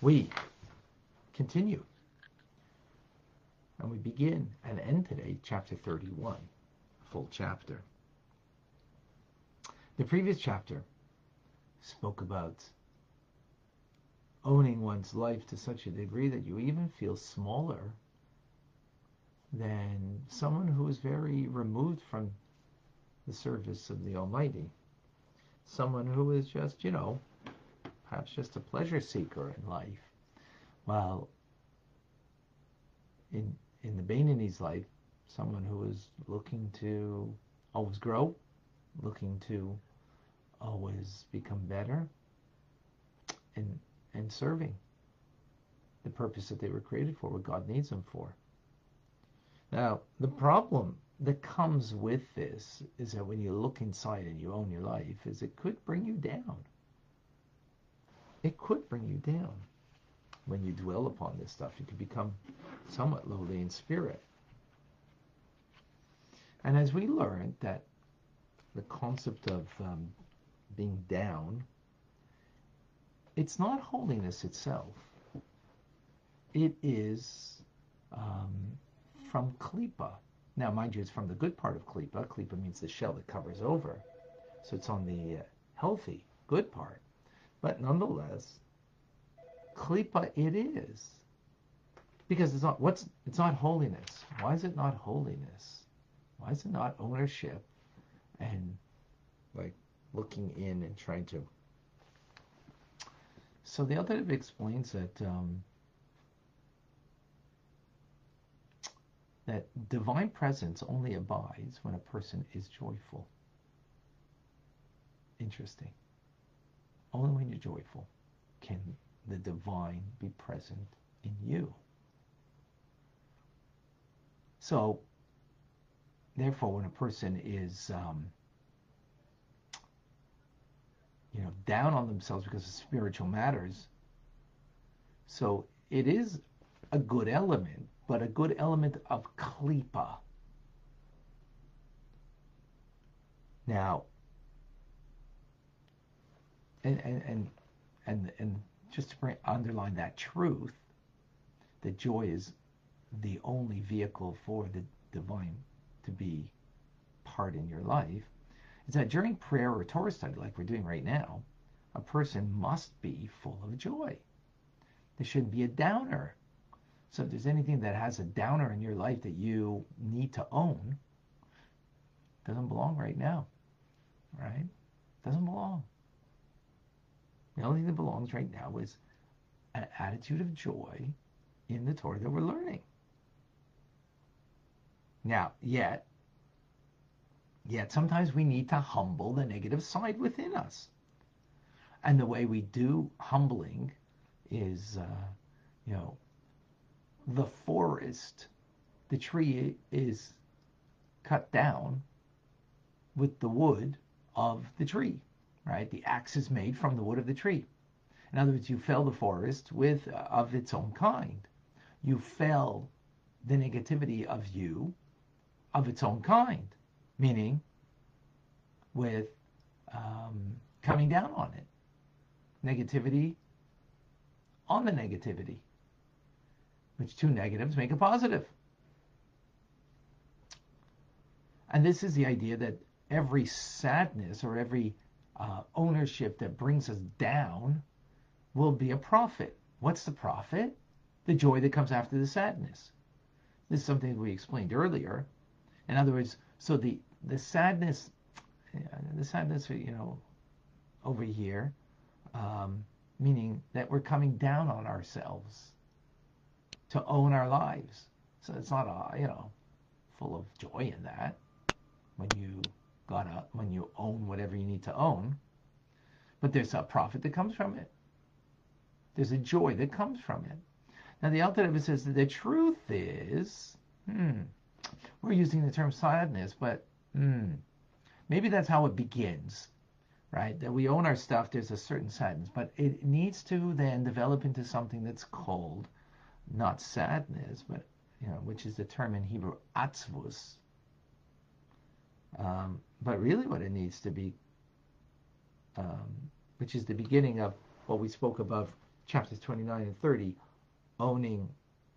we continue. And we begin and end today chapter 31, full chapter. The previous chapter spoke about owning one's life to such a degree that you even feel smaller than someone who is very removed from the service of the Almighty. Someone who is just, you know, perhaps just a pleasure seeker in life. While in in the Beinoni's life, someone who is looking to always grow, looking to always become better, and and serving the purpose that they were created for, what God needs them for. Now, the problem that comes with this is that when you look inside and you own your life, is it could bring you down. It could bring you down. When you dwell upon this stuff, you can become somewhat lowly in spirit. And as we learned that the concept of um, being down, it's not holiness itself. It is um, from klipa. Now, mind you, it's from the good part of klipa. Klipa means the shell that covers over. So it's on the uh, healthy, good part. But nonetheless, klipa it is. Because it's not what's it's not holiness. Why is it not holiness? Why is it not ownership and like looking in and trying to so the Alter explains that um, that divine presence only abides when a person is joyful. Interesting. Only when you're joyful can the divine be present in you. So, therefore, when a person is, um, you know, down on themselves because of spiritual matters, so it is a good element but a good element of klipa. Now, and and and and, and just to bring, underline that truth, that joy is the only vehicle for the divine to be part in your life, is that during prayer or Torah study, like we're doing right now, a person must be full of joy. There shouldn't be a downer. So if there's anything that has a downer in your life that you need to own, doesn't belong right now. Right? Doesn't belong. The only thing that belongs right now is an attitude of joy in the Torah that we're learning. Now, yet, yet sometimes we need to humble the negative side within us. And the way we do humbling is, uh, you know, the forest, the tree is cut down with the wood of the tree, right? The axe is made from the wood of the tree. In other words, you fell the forest with uh, of its own kind. You fell the negativity of you of its own kind, meaning with um, coming down on it. Negativity on the negativity which two negatives make a positive. And this is the idea that every sadness or every uh, ownership that brings us down will be a profit. What's the profit? The joy that comes after the sadness. This is something we explained earlier. In other words, so the the sadness, the sadness, you know, over here, um, meaning that we're coming down on ourselves to own our lives. So it's not a, you know, full of joy in that when you got to when you own whatever you need to own. But there's a profit that comes from it. There's a joy that comes from it. Now the Alter Rebbe says that the truth is, hmm, we're using the term sadness, but hmm, maybe that's how it begins, right? That we own our stuff, there's a certain sadness, but it needs to then develop into something that's called not sadness, but you know, which is the term in Hebrew atzvus. Um, but really, what it needs to be, um, which is the beginning of what we spoke above, chapters 29 and 30, owning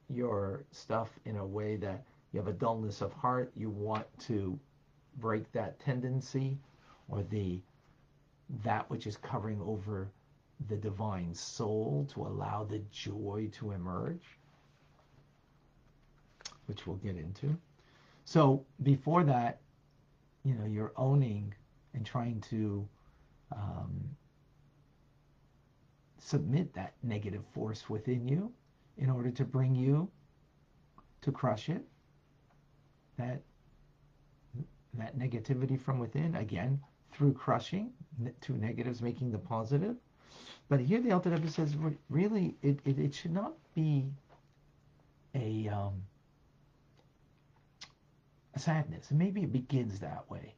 your stuff in a way that you have a dullness of heart, you want to break that tendency or the that which is covering over the divine soul to allow the joy to emerge, which we'll get into. So before that, you know, you're owning and trying to um, submit that negative force within you in order to bring you to crush it. That that negativity from within again through crushing two negatives making the positive but here the Alter Rebbe says really it, it, it should not be a um, sadness and maybe it begins that way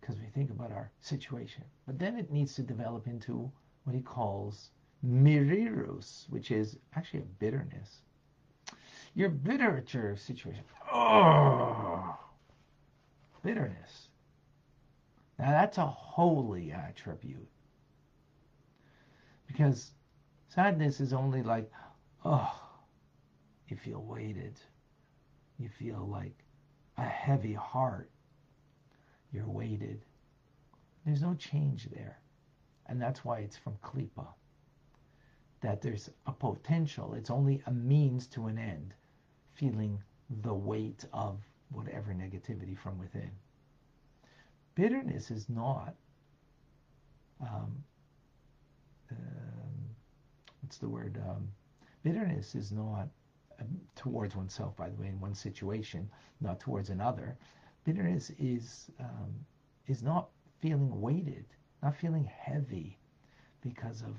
because we think about our situation but then it needs to develop into what he calls mirirus which is actually a bitterness you're bitter at your situation oh bitterness. Now that's a holy attribute. Because sadness is only like, oh, you feel weighted. You feel like a heavy heart. You're weighted. There's no change there. And that's why it's from Klippa. That there's a potential. It's only a means to an end. Feeling the weight of whatever negativity from within. Bitterness is not, um, um, what's the word? Um, bitterness is not towards oneself, by the way, in one situation, not towards another. Bitterness is um, is not feeling weighted, not feeling heavy because of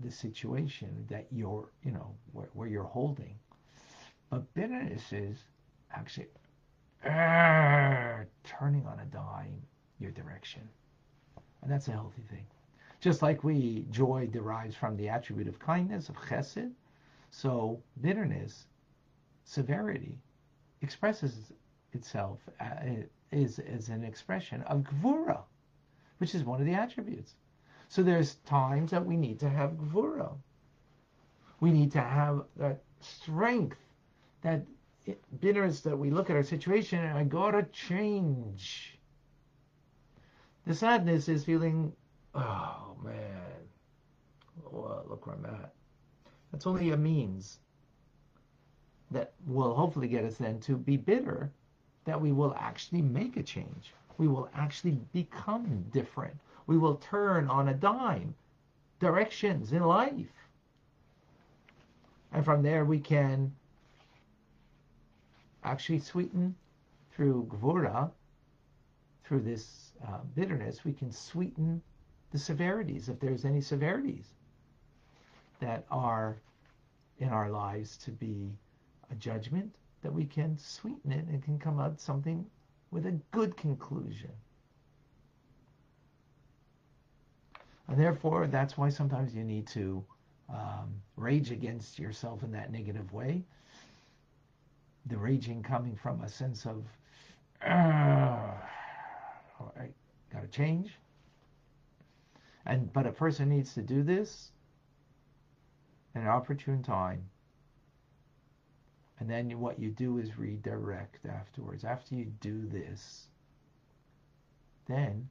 the situation that you're, you know, where, where you're holding. But bitterness is actually turning on a dime your direction. And that's a healthy thing. Just like we, joy derives from the attribute of kindness, of chesed, so bitterness, severity, expresses itself as, is, as an expression of gvura, which is one of the attributes. So there's times that we need to have gvura. We need to have that strength, that bitterness that we look at our situation and I gotta change. The sadness is feeling, oh man, oh, look where I'm at. That's only a means that will hopefully get us then to be bitter, that we will actually make a change. We will actually become different. We will turn on a dime directions in life. And from there we can actually sweeten through gvura, through this uh, bitterness, we can sweeten the severities, if there's any severities that are in our lives to be a judgment, that we can sweeten it and can come out something with a good conclusion. And therefore, that's why sometimes you need to um, rage against yourself in that negative way the raging coming from a sense of, I got to change. And but a person needs to do this an opportune time. And then what you do is redirect afterwards. After you do this, then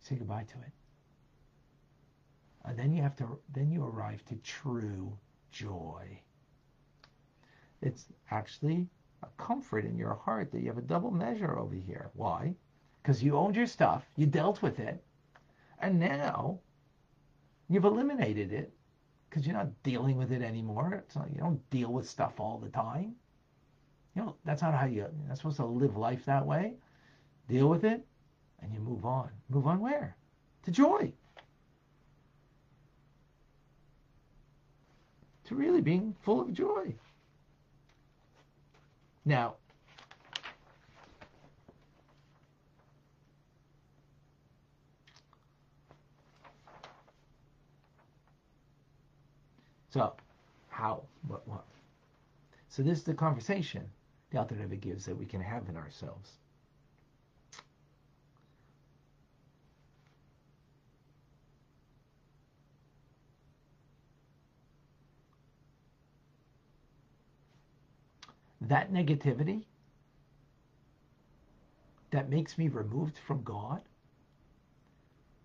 say goodbye to it. And then you have to then you arrive to true joy. It's actually a comfort in your heart that you have a double measure over here. Why? Because you owned your stuff, you dealt with it, and now you've eliminated it because you're not dealing with it anymore. It's not, you don't deal with stuff all the time. You know, that's not how you, you're not supposed to live life that way. Deal with it and you move on. Move on where? To joy. To really being full of joy. Now, up how, what, what. So this is the conversation the Alter Rebbe gives that we can have in ourselves. That negativity that makes me removed from God,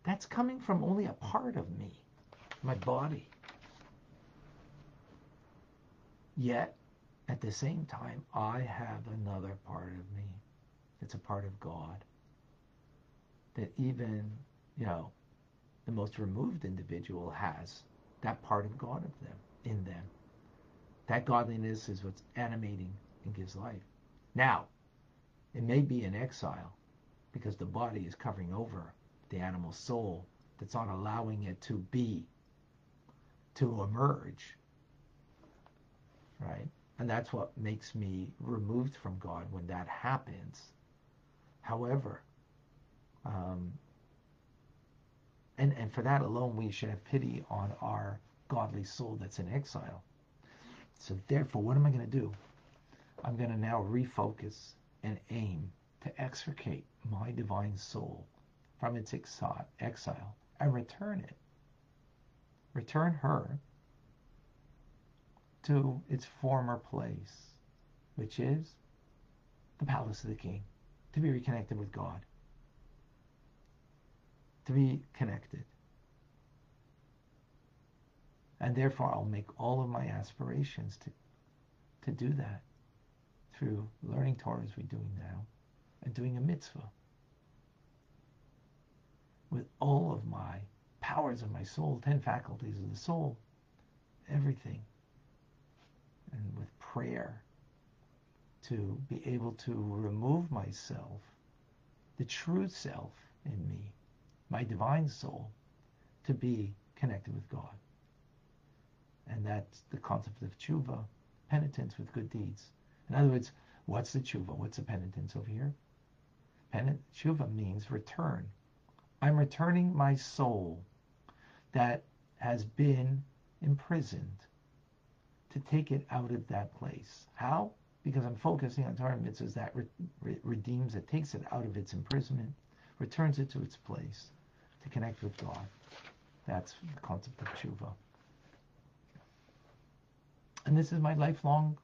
that's coming from only a part of me, my body. Yet, at the same time, I have another part of me that's a part of God that even, you know, the most removed individual has that part of God of them in them. That godliness is what's animating and gives life. Now, it may be in exile because the body is covering over the animal soul that's not allowing it to be, to emerge. Right? And that's what makes me removed from God when that happens. However, um, and, and for that alone, we should have pity on our godly soul that's in exile. So, therefore, what am I going to do? I'm going to now refocus and aim to extricate my divine soul from its exile and return it. Return her to its former place, which is the palace of the king, to be reconnected with God, to be connected. And therefore, I'll make all of my aspirations to, to do that through learning Torah as we're doing now and doing a mitzvah with all of my powers of my soul, 10 faculties of the soul, everything. And with prayer to be able to remove myself, the true self in me, my divine soul, to be connected with God. And that's the concept of tshuva, penitence with good deeds. In other words, what's the tshuva? What's the penitence over here? Penit- tshuva means return. I'm returning my soul that has been imprisoned to take it out of that place. How? Because I'm focusing on Torah mitzvahs that re- re- redeems it, takes it out of its imprisonment, returns it to its place to connect with God. That's the concept of tshuva. And this is my lifelong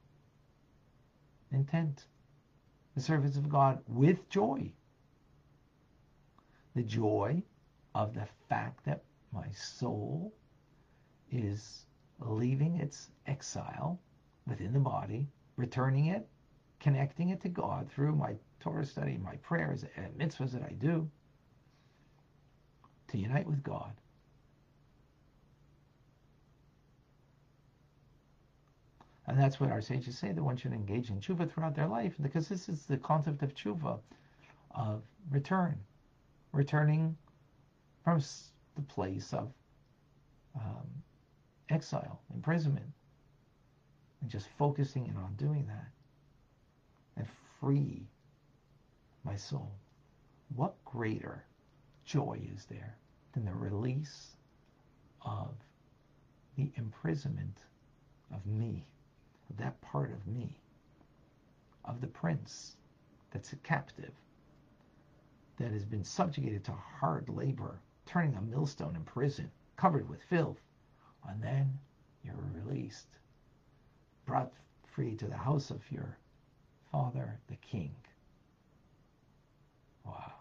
intent. The service of God with joy. The joy of the fact that my soul is leaving its exile within the body, returning it, connecting it to God through my Torah study, my prayers, and mitzvahs that I do, to unite with God. And that's what our sages say that one should engage in tshuva throughout their life, because this is the concept of tshuva, of return, returning from the place of um, exile, imprisonment, and just focusing in on doing that and free my soul. What greater joy is there than the release of the imprisonment of me? of that part of me, of the prince that's a captive, that has been subjugated to hard labor, turning a millstone in prison, covered with filth, and then you're released, brought free to the house of your father, the king. Wow.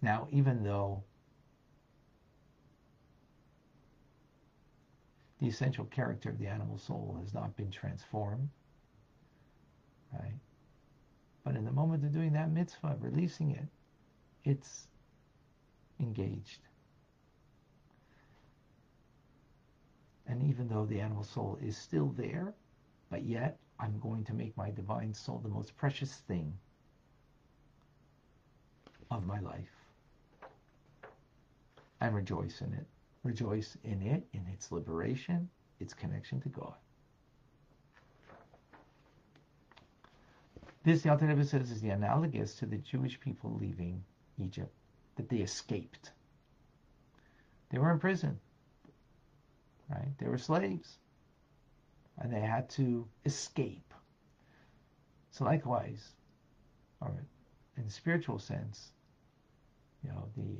Now, even though the essential character of the animal soul has not been transformed. Right? But in the moment of doing that mitzvah, releasing it, it's engaged. And even though the animal soul is still there, but yet I'm going to make my divine soul the most precious thing of my life. And rejoice in it. Rejoice in it, in its liberation, its connection to God. This, the Alter Rebbe says, is the analogous to the Jewish people leaving Egypt, that they escaped. They were in prison, right? They were slaves, and they had to escape. So likewise, or in spiritual sense, you know, the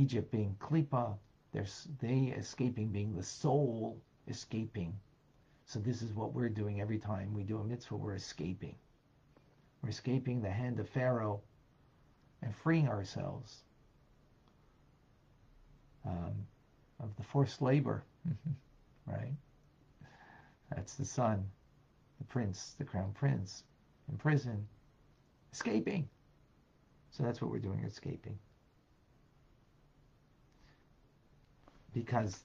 Egypt being klipa, they escaping being the soul escaping. So this is what we're doing every time we do a mitzvah. We're escaping. We're escaping the hand of Pharaoh and freeing ourselves um, of the forced labor, right? That's the son, the prince, the crown prince in prison, escaping. So that's what we're doing, escaping. Because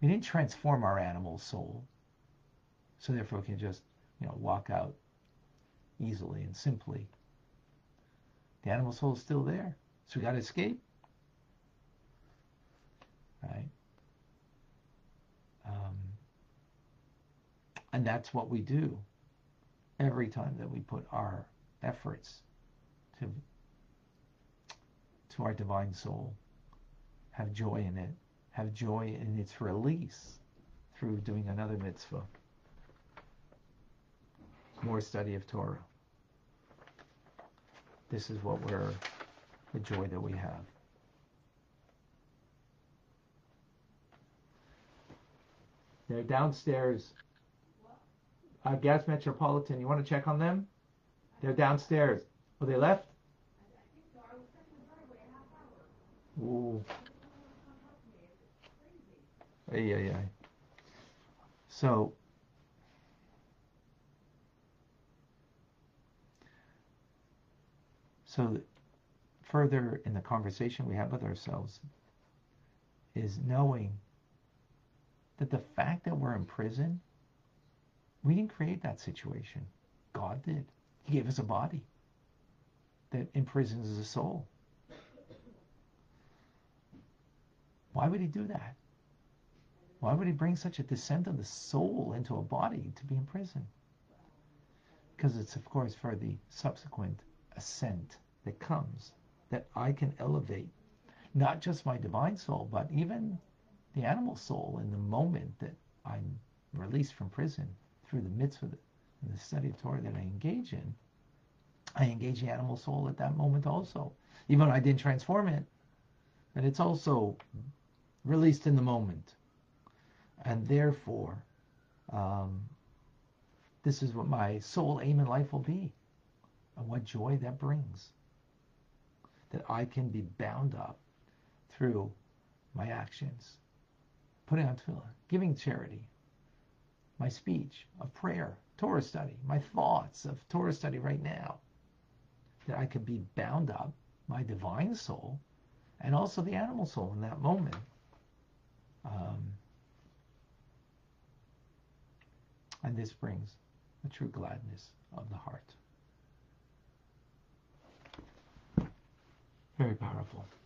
we didn't transform our animal soul, so therefore we can just, you know, walk out easily and simply. The animal soul is still there, so we got to escape, right? Um, and that's what we do every time that we put our efforts to to our divine soul. Have joy in it. Have joy in its release through doing another mitzvah. More study of Torah. This is what we're the joy that we have. They're downstairs. Uh, Gas Metropolitan. You want to check on them? They're downstairs. Oh, they left? Ooh. Yeah. ay. So, so further in the conversation we have with ourselves is knowing that the fact that we're in prison, we didn't create that situation. God did. He gave us a body that imprisons the soul. Why would he do that? Why would he bring such a descent of the soul into a body to be in prison? Because it's, of course, for the subsequent ascent that comes, that I can elevate not just my divine soul, but even the animal soul in the moment that I'm released from prison through the mitzvah and the study of Torah that I engage in. I engage the animal soul at that moment also. Even though I didn't transform it, and it's also released in the moment. And therefore, um, this is what my sole aim in life will be. And what joy that brings. That I can be bound up through my actions, putting on tefillin, giving charity, my speech of prayer, Torah study, my thoughts of Torah study right now, that I could be bound up, my divine soul, and also the animal soul in that moment. Um, and this brings a true gladness of the heart. Very powerful.